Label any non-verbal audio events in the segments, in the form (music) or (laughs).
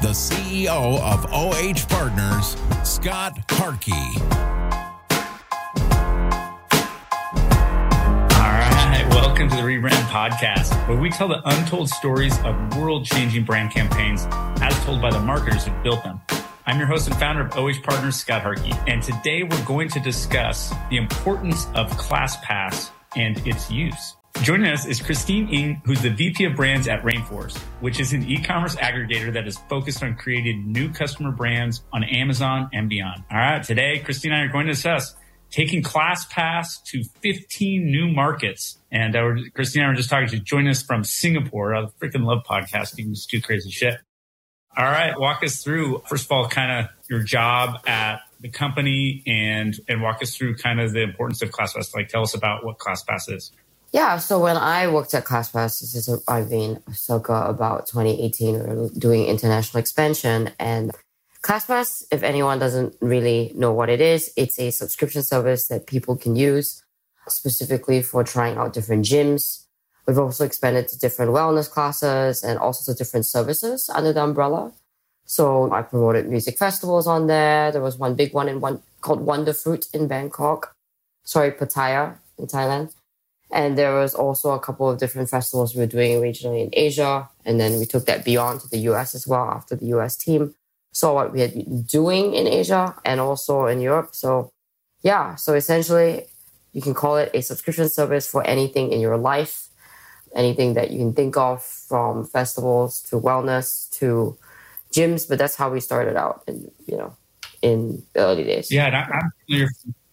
the CEO of OH Partners, Scott Harkey. All right, welcome to the Rebrand Podcast, where we tell the untold stories of world changing brand campaigns as told by the marketers who built them. I'm your host and founder of OH Partners, Scott Harkey, and today we're going to discuss the importance of ClassPass and its use. Joining us is Christine Ng, who's the VP of Brands at Rainforest, which is an e-commerce aggregator that is focused on creating new customer brands on Amazon and beyond. All right, today Christine and I are going to discuss taking ClassPass to 15 new markets. And uh, Christine and I were just talking to join us from Singapore. I freaking love podcasting. It's too crazy shit. All right, walk us through first of all, kind of your job at the company, and and walk us through kind of the importance of ClassPass. Like, tell us about what ClassPass is. Yeah, so when I worked at ClassPass, this is I mean circa about 2018, we were doing international expansion and ClassPass, if anyone doesn't really know what it is, it's a subscription service that people can use specifically for trying out different gyms. We've also expanded to different wellness classes and all sorts of different services under the umbrella. So I promoted music festivals on there. There was one big one in one called Wonderfruit in Bangkok. Sorry, Pattaya in Thailand. And there was also a couple of different festivals we were doing regionally in Asia. And then we took that beyond to the US as well after the US team saw what we had been doing in Asia and also in Europe. So yeah, so essentially you can call it a subscription service for anything in your life, anything that you can think of from festivals to wellness to gyms. But that's how we started out in, you know, in the early days. Yeah, I'm familiar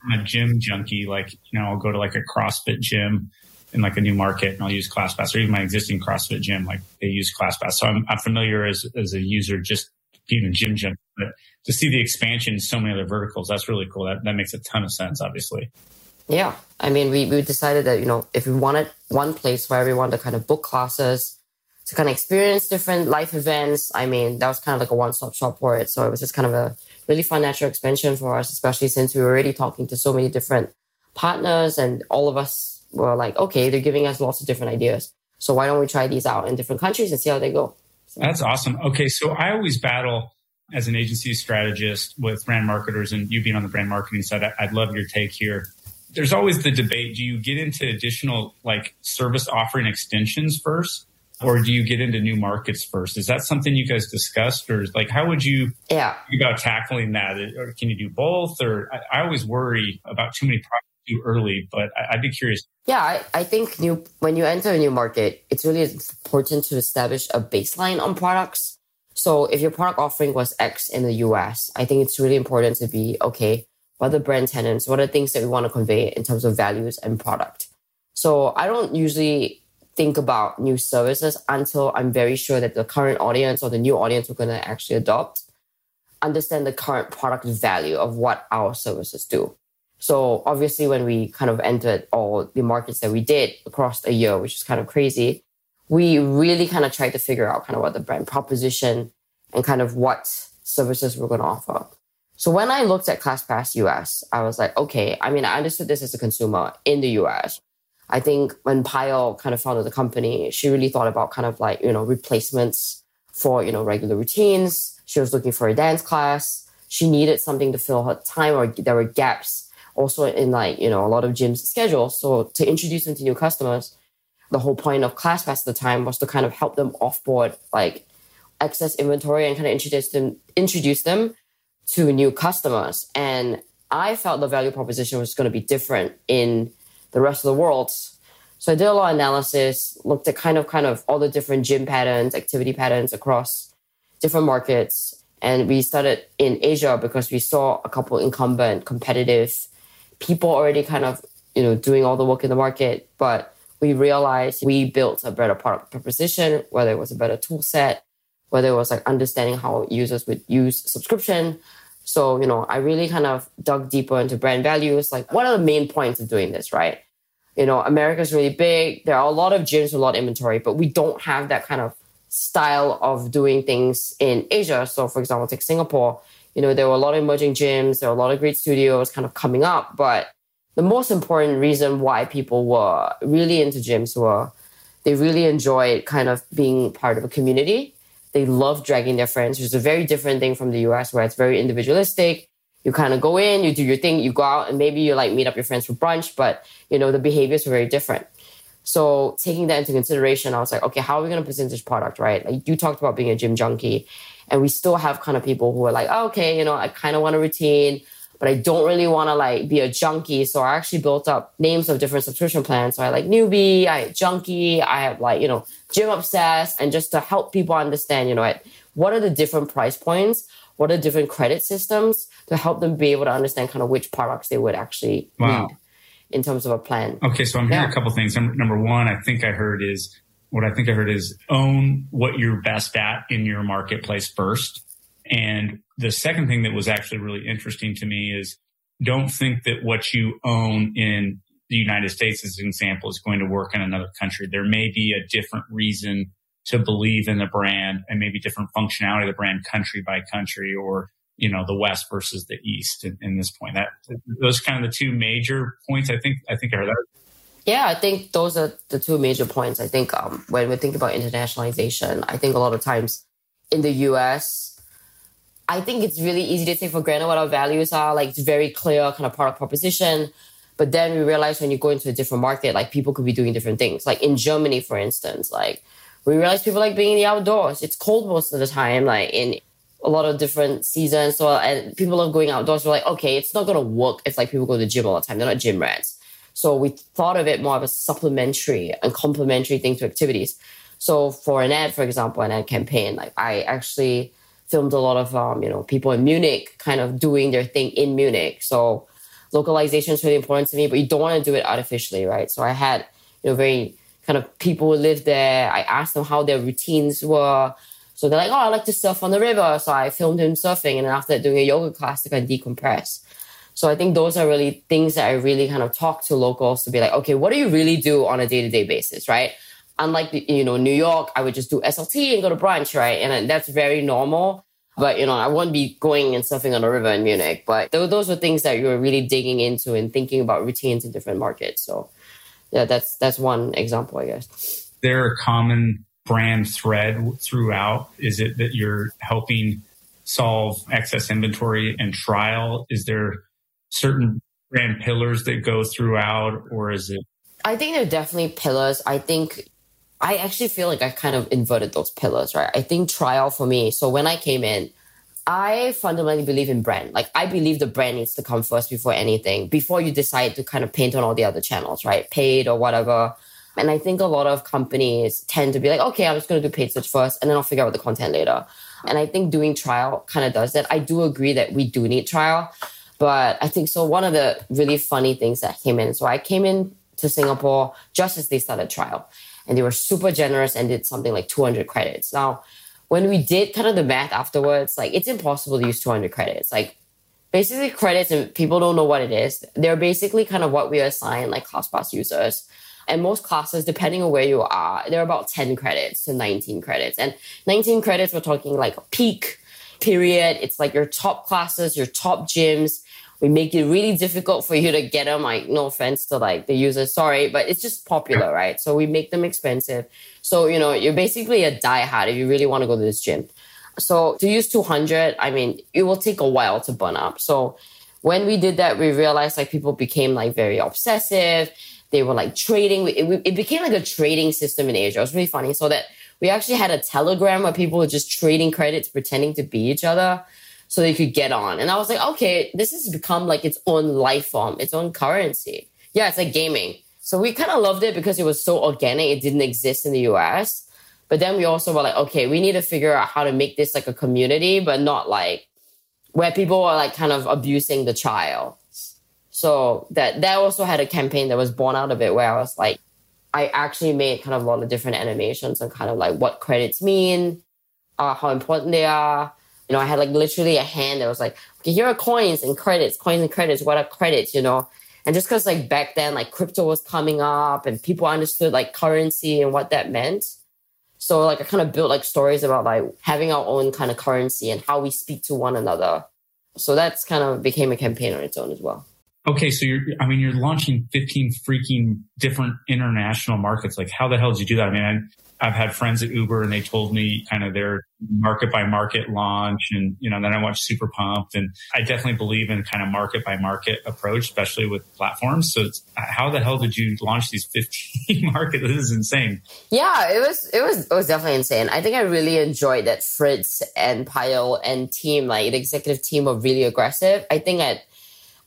I'm a gym junkie. Like, you know, I'll go to like a CrossFit gym in like a new market and I'll use ClassPass or even my existing CrossFit gym, like they use ClassPass. So I'm, I'm familiar as, as a user, just being a gym junkie, but to see the expansion in so many other verticals, that's really cool. That, that makes a ton of sense, obviously. Yeah. I mean, we, we decided that, you know, if we wanted one place for everyone to kind of book classes, to kind of experience different life events, I mean, that was kind of like a one stop shop for it. So it was just kind of a, really fun natural expansion for us, especially since we were already talking to so many different partners and all of us were like, okay, they're giving us lots of different ideas. So why don't we try these out in different countries and see how they go? So. That's awesome. Okay. So I always battle as an agency strategist with brand marketers and you being on the brand marketing side. I'd love your take here. There's always the debate. Do you get into additional like service offering extensions first? Or do you get into new markets first? Is that something you guys discussed, or like how would you yeah. think about tackling that? Or can you do both? Or I, I always worry about too many products too early, but I, would be curious. Yeah, I, I think new when you enter a new market, it's really important to establish a baseline on products. So if your product offering was X in the US, I think it's really important to be okay. What are the brand tenants? What are the things that we want to convey in terms of values and product? So I don't usually think about new services until I'm very sure that the current audience or the new audience we're going to actually adopt understand the current product value of what our services do. So obviously, when we kind of entered all the markets that we did across a year, which is kind of crazy, we really kind of tried to figure out kind of what the brand proposition and kind of what services we're going to offer. So when I looked at ClassPass US, I was like, okay, I mean, I understood this as a consumer in the US. I think when Payal kind of founded the company, she really thought about kind of like, you know, replacements for, you know, regular routines. She was looking for a dance class. She needed something to fill her time or there were gaps also in like, you know, a lot of gyms schedules. So to introduce them to new customers, the whole point of ClassPass at the time was to kind of help them offboard like excess inventory and kind of introduce them, introduce them to new customers. And I felt the value proposition was going to be different in the rest of the world. So I did a lot of analysis, looked at kind of kind of all the different gym patterns, activity patterns across different markets. And we started in Asia because we saw a couple incumbent competitive people already kind of, you know, doing all the work in the market. But we realized we built a better product proposition, whether it was a better tool set, whether it was like understanding how users would use subscription. So, you know, I really kind of dug deeper into brand values. Like, what are the main points of doing this, right? You know, America's really big. There are a lot of gyms a lot of inventory, but we don't have that kind of style of doing things in Asia. So, for example, take Singapore, you know, there were a lot of emerging gyms, there were a lot of great studios kind of coming up, but the most important reason why people were really into gyms were they really enjoyed kind of being part of a community. They love dragging their friends, which is a very different thing from the US where it's very individualistic. You kind of go in, you do your thing, you go out, and maybe you like meet up your friends for brunch, but you know, the behaviors are very different. So taking that into consideration, I was like, okay, how are we going to present this product, right? Like you talked about being a gym junkie, and we still have kind of people who are like, oh, okay, you know, I kind of want a routine but I don't really want to like be a junkie. So I actually built up names of different subscription plans. So I like newbie, I junkie, I have like, you know, gym obsessed and just to help people understand, you know, what are the different price points? What are different credit systems to help them be able to understand kind of which products they would actually wow. need in terms of a plan. Okay. So I'm hearing yeah. a couple things. Number one, I think I heard is what I think I heard is own what you're best at in your marketplace first. And the second thing that was actually really interesting to me is don't think that what you own in the United States, as an example, is going to work in another country. There may be a different reason to believe in the brand and maybe different functionality of the brand country by country or, you know, the West versus the East in, in this point. That those kind of the two major points. I think, I think heard that. Yeah, I think those are the two major points. I think um, when we think about internationalization, I think a lot of times in the US, I think it's really easy to take for granted what our values are. Like it's very clear kind of product proposition. But then we realize when you go into a different market, like people could be doing different things. Like in Germany, for instance, like we realize people like being in the outdoors. It's cold most of the time, like in a lot of different seasons. So and people love going outdoors. We're like, okay, it's not gonna work if like people go to the gym all the time. They're not gym rats. So we thought of it more of a supplementary and complementary thing to activities. So for an ad, for example, an ad campaign, like I actually filmed a lot of um, you know people in Munich kind of doing their thing in Munich. So localization is really important to me, but you don't want to do it artificially, right? So I had you know very kind of people who live there. I asked them how their routines were. So they're like, oh, I like to surf on the river. So I filmed him surfing, and then after doing a yoga class to kind of decompress. So I think those are really things that I really kind of talk to locals to be like, okay, what do you really do on a day to day basis, right? Unlike you know New York, I would just do SLT and go to brunch, right? And that's very normal. But you know, I wouldn't be going and surfing on the river in Munich. But those were things that you were really digging into and thinking about routines in different markets. So yeah, that's that's one example, I guess. There a common brand thread throughout? Is it that you're helping solve excess inventory and trial? Is there certain brand pillars that go throughout, or is it? I think there are definitely pillars. I think I actually feel like I kind of inverted those pillars, right? I think trial for me. So when I came in, I fundamentally believe in brand. Like I believe the brand needs to come first before anything, before you decide to kind of paint on all the other channels, right? Paid or whatever. And I think a lot of companies tend to be like, okay, I'm just going to do paid search first and then I'll figure out the content later. And I think doing trial kind of does that. I do agree that we do need trial. But I think so. One of the really funny things that came in. So I came in to Singapore just as they started trial and they were super generous and did something like 200 credits. Now, when we did kind of the math afterwards, like it's impossible to use 200 credits. Like basically credits and people don't know what it is. They're basically kind of what we assign like ClassPass users. And most classes, depending on where you are, they're about 10 credits to 19 credits. And 19 credits, we're talking like a peak period. It's like your top classes, your top gyms we make it really difficult for you to get them. Like, no offense to like the users, sorry, but it's just popular, right? So we make them expensive. So, you know, you're basically a diehard if you really want to go to this gym. So to use 200, I mean, it will take a while to burn up. So when we did that, we realized like people became like very obsessive. They were like trading. It, it became like a trading system in Asia. It was really funny. So that we actually had a telegram where people were just trading credits, pretending to be each other. So they could get on. And I was like, okay, this has become like its own life form, its own currency. Yeah, it's like gaming. So we kind of loved it because it was so organic. It didn't exist in the US. But then we also were like, okay, we need to figure out how to make this like a community, but not like where people are like kind of abusing the child. So that that also had a campaign that was born out of it where I was like, I actually made kind of a lot of different animations and kind of like what credits mean, uh, how important they are. You know, I had like literally a hand that was like, okay, here are coins and credits, coins and credits. What are credits? You know, and just because like back then, like crypto was coming up and people understood like currency and what that meant. So like I kind of built like stories about like having our own kind of currency and how we speak to one another. So that's kind of became a campaign on its own as well. Okay, so you're, I mean, you're launching 15 freaking different international markets. Like, how the hell did you do that? I mean, I've had friends at Uber and they told me kind of their market by market launch. And, you know, then I watched Super Pumped and I definitely believe in kind of market by market approach, especially with platforms. So how the hell did you launch these 15 (laughs) markets? This is insane. Yeah, it was, it was, it was definitely insane. I think I really enjoyed that Fritz and Payal and team, like the executive team were really aggressive. I think at,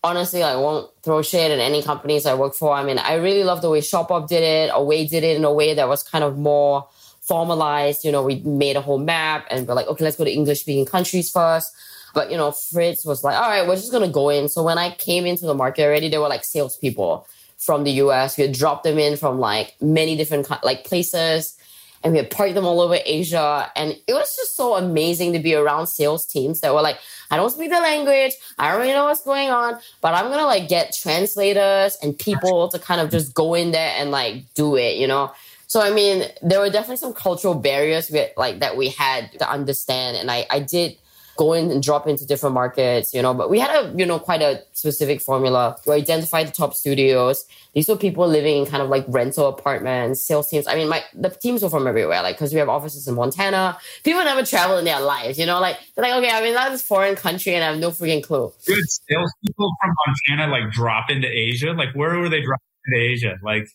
honestly, I won't throw shade at any companies I work for. I mean, I really love the way Shopbop did it. Away did it in a way that was kind of more formalized. You know, we made a whole map and we're like, okay, let's go to English speaking countries first. But you know, Fritz was like, all right, we're just gonna go in. So when I came into the market already, there were like salespeople from the US. We had dropped them in from like many different like places and we had parked them all over Asia. And it was just so amazing to be around sales teams that were like, I don't speak the language. I don't really know what's going on, but I'm gonna like get translators and people to kind of just go in there and like do it, you know? So I mean, there were definitely some cultural barriers we, like that we had to understand. And I, I did go in and drop into different markets, you know, but we had a, you know, quite a specific formula. We identified the top studios. These were people living in kind of like rental apartments, sales teams. I mean, my, the teams were from everywhere, like, cause we have offices in Montana. People never travel in their lives, you know, like, they're like, okay, I'm mean, that's foreign country and I have no freaking clue. Good salespeople from Montana, like, drop into Asia? Like, where were they dropping into Asia? Like,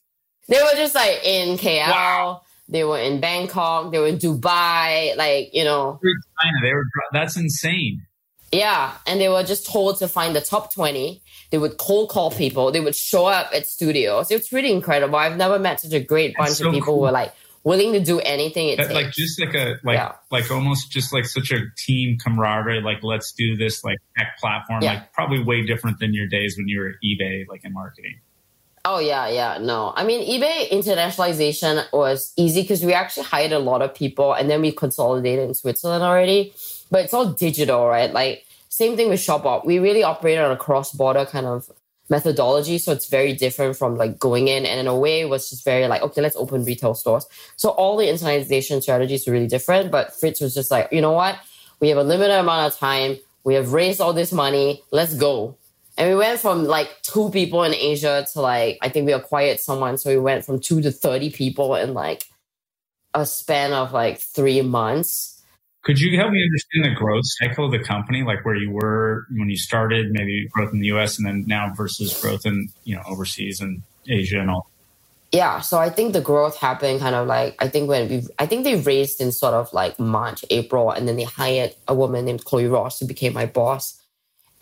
they were just like in KL. Wow. They were in Bangkok. They were in Dubai. Like you know, China. They were. That's insane. Yeah, and they were just told to find the top twenty. They would cold call people. They would show up at studios. It's really incredible. I've never met such a great bunch so of people cool. who are like willing to do anything it that, Like just like a like yeah. like almost just like such a team camaraderie. Like let's do this like tech platform. Yeah. Like probably way different than your days when you were at eBay like in marketing. Oh yeah, yeah. No, I mean eBay internationalization was easy because we actually hired a lot of people, and then we consolidated in Switzerland already. But it's all digital, right? Like same thing with Shopbop. We really operate on a cross-border kind of methodology, so it's very different from like going in. And in a way, it was just very like, okay, let's open retail stores. So all the internationalization strategies are really different. But Fritz was just like, you know what? We have a limited amount of time. We have raised all this money. Let's go. And we went from like two people in Asia to like, I think we acquired someone. So we went from two to 30 people in like a span of like three months. Could you help me understand the growth cycle of the company, like where you were when you started, maybe growth in the US and then now versus growth in, you know, overseas and Asia and all? Yeah, so I think the growth happened kind of like I think when we I think they raised in sort of like March, April, and then they hired a woman named Chloe Ross who became my boss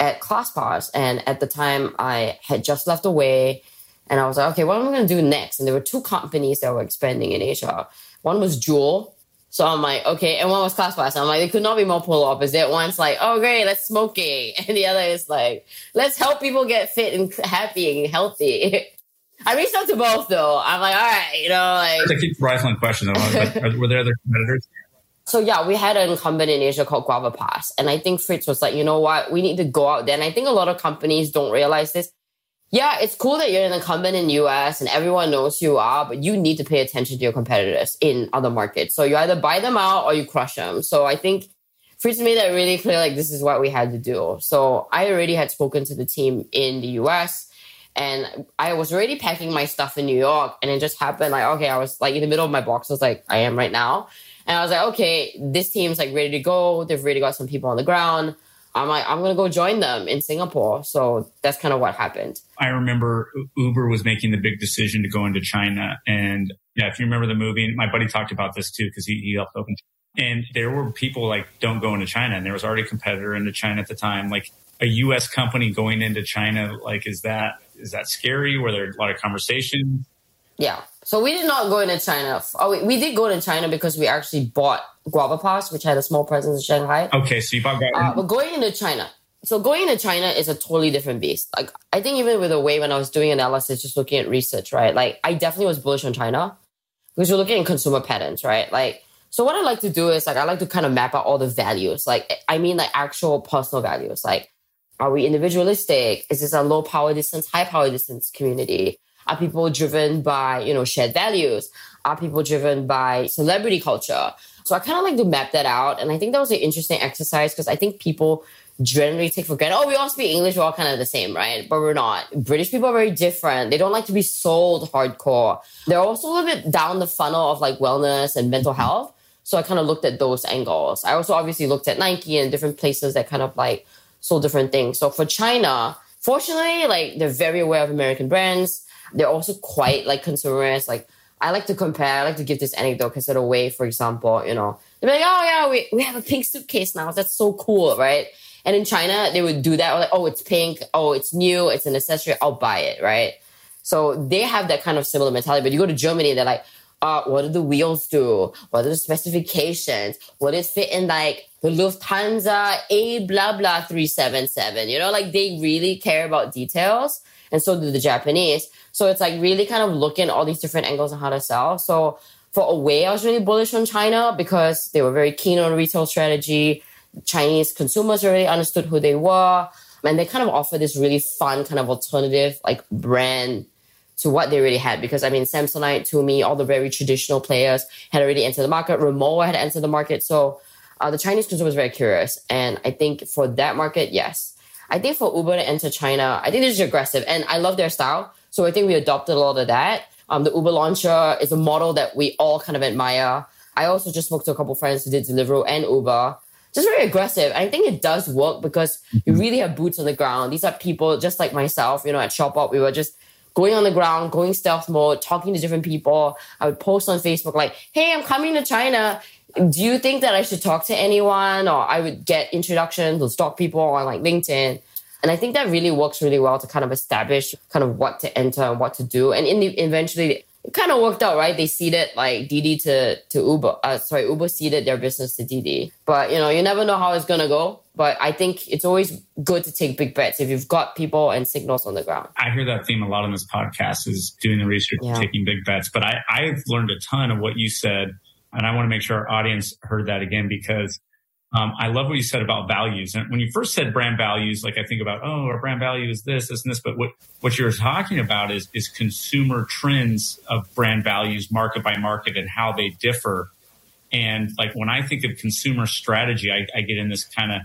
at ClassPass. And at the time, I had just left Away. And I was like, okay, what am I going to do next? And there were two companies that were expanding in Asia. One was Juul. So I'm like, okay. And one was ClassPass. I'm like, they could not be more polar opposite. One's like, oh, great, let's smoking. (laughs) And the other is like, let's help people get fit and (laughs) happy and healthy. (laughs) I reached out to both though. I'm like, all right, you know, like. I keep rifling question though. Like, were there other competitors? So yeah, we had an incumbent in Asia called GuavaPass. And I think Fritz was like, you know what? We need to go out there. And I think a lot of companies don't realize this. Yeah, it's cool that you're an incumbent in US and everyone knows you are, but you need to pay attention to your competitors in other markets. So you either buy them out or you crush them. So I think Fritz made that really clear, like this is what we had to do. So I already had spoken to the team in the US and I was already packing my stuff in New York and it just happened like, okay, I was like in the middle of my box, I was like I am right now. And I was like, okay, this team's like ready to go. They've already got some people on the ground. I'm like, I'm gonna go join them in Singapore. So that's kind of what happened. I remember Uber was making the big decision to go into China, and yeah, if you remember the movie, my buddy talked about this too because he, he helped open. And there were people like, don't go into China. And there was already a competitor into China at the time. Like a US company going into China, like, is that, is that scary? Were there a lot of conversations? Yeah. So we did not go into China. Oh, we, we did go to China because we actually bought GuavaPass, which had a small presence in Shanghai. Okay. So you bought Guava. Uh, but going into China, so going into China is a totally different beast. Like I think even with the way when I was doing analysis, just looking at research, right? Like I definitely was bullish on China because you're looking at consumer patterns, right? Like so what I like to do is like I like to kind of map out all the values. Like I mean like actual personal values. Like are we individualistic? Is this a low power distance, high power distance community? Are people driven by, you know, shared values? Are people driven by celebrity culture? So I kind of like to map that out. And I think that was an interesting exercise because I think people generally take for granted, oh, we all speak English, we're all kind of the same, right? But we're not. British people are very different. They don't like to be sold hardcore. They're also a little bit down the funnel of like wellness and mental health. So I kind of looked at those angles. I also obviously looked at Nike and different places that kind of like sold different things. So for China, fortunately, like they're very aware of American brands. They're also quite like consumerist. Like I like to compare, I like to give this anecdote because in a way, for example, you know, they're like, oh yeah, we, we have a pink suitcase now. That's so cool, right? And in China, they would do that. Like, oh, it's pink. Oh, it's new. It's an accessory. I'll buy it. Right. So they have that kind of similar mentality. But you go to Germany, they're like, uh, what do the wheels do? What are the specifications? What is fit in like the Lufthansa A blah blah 377? You know, like they really care about details. And so do the Japanese. So it's like really kind of looking all these different angles on how to sell. So for Away, I was really bullish on China because they were very keen on retail strategy. Chinese consumers already understood who they were. And they kind of offer this really fun kind of alternative like brand to what they already had. Because I mean, Samsonite, Tumi, all the very traditional players had already entered the market. Rimowa had entered the market. So uh, the Chinese consumer was very curious. And I think for that market, yes. I think for Uber to enter China, I think is aggressive and I love their style. So I think we adopted a lot of that. Um, the Uber launcher is a model that we all kind of admire. I also just spoke to a couple friends who did Deliveroo and Uber just very aggressive. I think it does work because you mm-hmm. really have boots on the ground. These are people just like myself, you know, at Shopbop, we were just going on the ground, going stealth mode, talking to different people. I would post on Facebook like, hey, I'm coming to China. Do you think that I should talk to anyone? Or I would get introductions or stalk people on like LinkedIn. And I think that really works really well to kind of establish kind of what to enter and what to do. And in the, eventually it kind of worked out, right? They ceded like Didi to to Uber. Uh, sorry, Uber ceded their business to Didi. But you know, you never know how it's gonna go. But I think it's always good to take big bets if you've got people and signals on the ground. I hear that theme a lot on this podcast is doing the research, yeah. taking big bets. But I, I've learned a ton of what you said, and I want to make sure our audience heard that again because um, I love what you said about values. And when you first said brand values, like I think about, oh, our brand value is this, this, and this. But what, what you're talking about is, is consumer trends of brand values, market by market, and how they differ. And like when I think of consumer strategy, I, I get in this kind of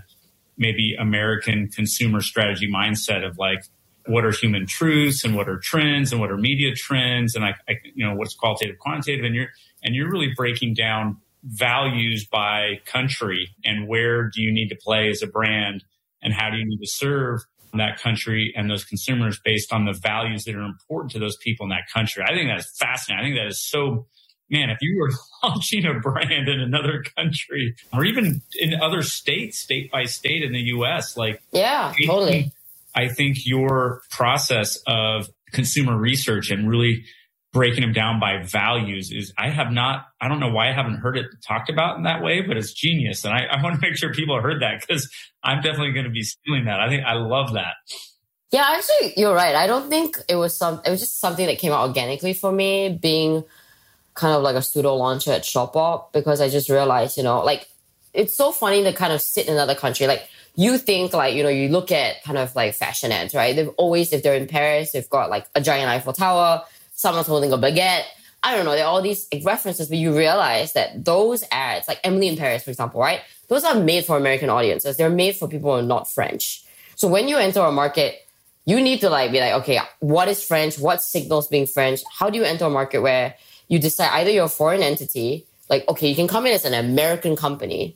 maybe American consumer strategy mindset of like, what are human truths and what are trends and what are media trends and I, I you know what's qualitative quantitative and you're and you're really breaking down values by country and where do you need to play as a brand and how do you need to serve that country and those consumers based on the values that are important to those people in that country. I think that is fascinating. I think that is so, man, if you were (laughs) launching a brand in another country or even in other states, state by state in the US, like, yeah, totally. I think your process of consumer research and really breaking them down by values is I have not, I don't know why I haven't heard it talked about in that way, but it's genius. And I, I want to make sure people heard that because I'm definitely going to be stealing that. I think I love that. Yeah, actually, you're right. I don't think it was some, it was just something that came out organically for me being kind of like a pseudo launcher at Shopbop because I just realized, you know, like it's so funny to kind of sit in another country. Like you think like, you know, you look at kind of like fashion ads, right? They've always, if they're in Paris, they've got like a giant Eiffel Tower someone's holding a baguette. I don't know. There are all these references, but you realize that those ads, like Emily in Paris, for example, right? Those are made for American audiences. They're made for people who are not French. So when you enter a market, you need to like be like, okay, what is French? What signals being French? How do you enter a market where you decide either you're a foreign entity, like, okay, you can come in as an American company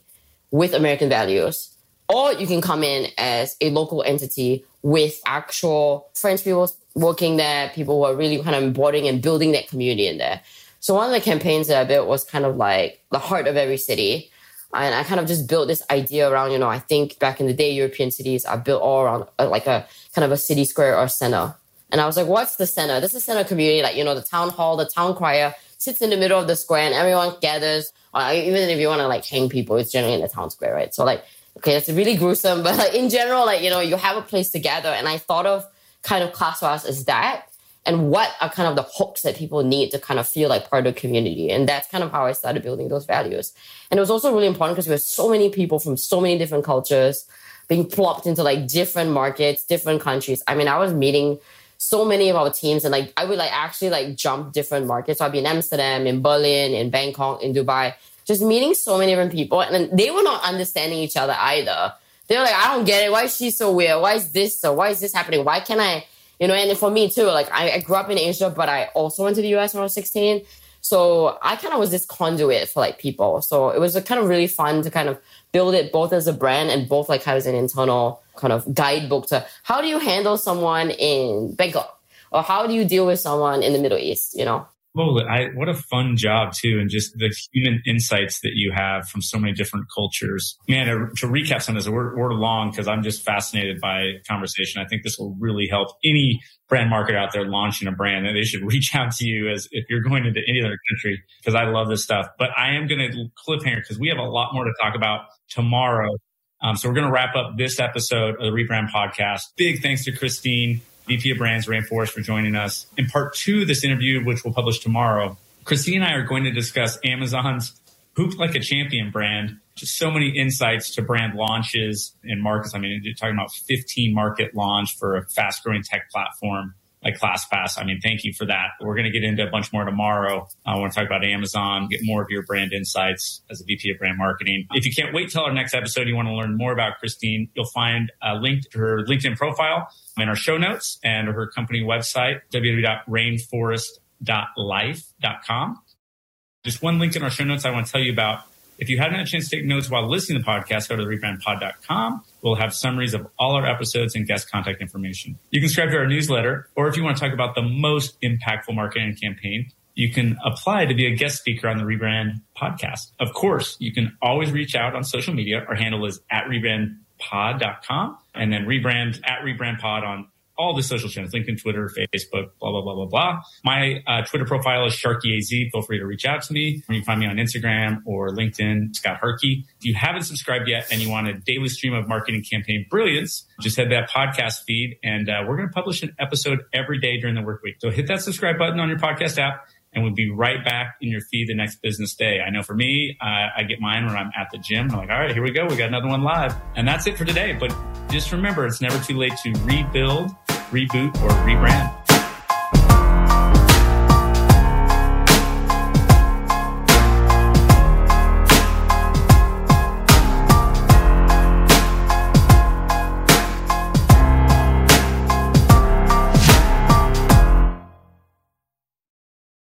with American values, or you can come in as a local entity with actual French people's working there, people were really kind of embodying and building that community in there. So one of the campaigns that I built was kind of like the heart of every city. And I kind of just built this idea around, you know, I think back in the day, European cities are built all around uh, like a kind of a city square or center. And I was like, what's the center? This is center community, like, you know, the town hall, the town crier sits in the middle of the square and everyone gathers. Or even if you want to like hang people, it's generally in the town square, right? So like, okay, it's really gruesome, (laughs) but like, in general, like, you know, you have a place to gather. And I thought of kind of ClassPass as that and what are kind of the hooks that people need to kind of feel like part of the community. And that's kind of how I started building those values. And it was also really important because we have so many people from so many different cultures being plopped into like different markets, different countries. I mean, I was meeting so many of our teams and like I would like actually like jump different markets. So I'd be in Amsterdam, in Berlin, in Bangkok, in Dubai, just meeting so many different people. And they were not understanding each other either. They're like, I don't get it. Why is she so weird? Why is this so? Why is this happening? Why can't I you know, and for me too, like I, I grew up in Asia, but I also went to the US when I was 16. So I kind of was this conduit for like people. So it was kind of really fun to kind of build it both as a brand and both like as an internal kind of guidebook to how do you handle someone in Bangkok or how do you deal with someone in the Middle East, you know? Well, I, what a fun job too, and just the human insights that you have from so many different cultures. Man, to, recap some of this, we're, we're long because I'm just fascinated by conversation. I think this will really help any brand market out there launching a brand that they should (laughs) reach out to you as if you're going into any other country because I love this stuff. But I am going to cliffhanger because we have a lot more to talk about tomorrow. Um, so we're going to wrap up this episode of the Rebrand podcast. Big thanks to Christine VP of Brands, Rainforest, for joining us. In part two of this interview, which we'll publish tomorrow, Christine and I are going to discuss Amazon's Hoop Like a Champion brand. Just so many insights to brand launches and markets. I mean, you're talking about 15 market launch for a fast growing tech platform like ClassPass. I mean, thank you for that. We're going to get into a bunch more tomorrow. Uh, I want to talk about Amazon, get more of your brand insights as a VP of brand marketing. If you can't wait till our next episode, you want to learn more about Christine, you'll find a link to her LinkedIn profile in our show notes and her company website, www.rainforest.life.com. Just one link in our show notes I want to tell you about if you haven't had a chance to take notes while listening to the podcast, go to rebrandpod.com. We'll have summaries of all our episodes and guest contact information. You can subscribe to our newsletter, or if you want to talk about the most impactful marketing campaign, you can apply to be a guest speaker on the Rebrand podcast. Of course, you can always reach out on social media. Our handle is at rebrandpod.com and then rebrand at rebrandpod on all the social channels, LinkedIn, Twitter, Facebook, blah, blah, blah, blah, blah. My uh, Twitter profile is SharkyAZ. Feel free to reach out to me. You can find me on Instagram or LinkedIn, Scott Harkey. If you haven't subscribed yet and you want a daily stream of marketing campaign brilliance, just head that podcast feed and uh, we're going to publish an episode every day during the work week. So hit that subscribe button on your podcast app and we'll be right back in your feed the next business day. I know for me, uh, I get mine when I'm at the gym. I'm like, all right, here we go. We got another one live. And that's it for today. But just remember, it's never too late to rebuild, reboot, or rebrand.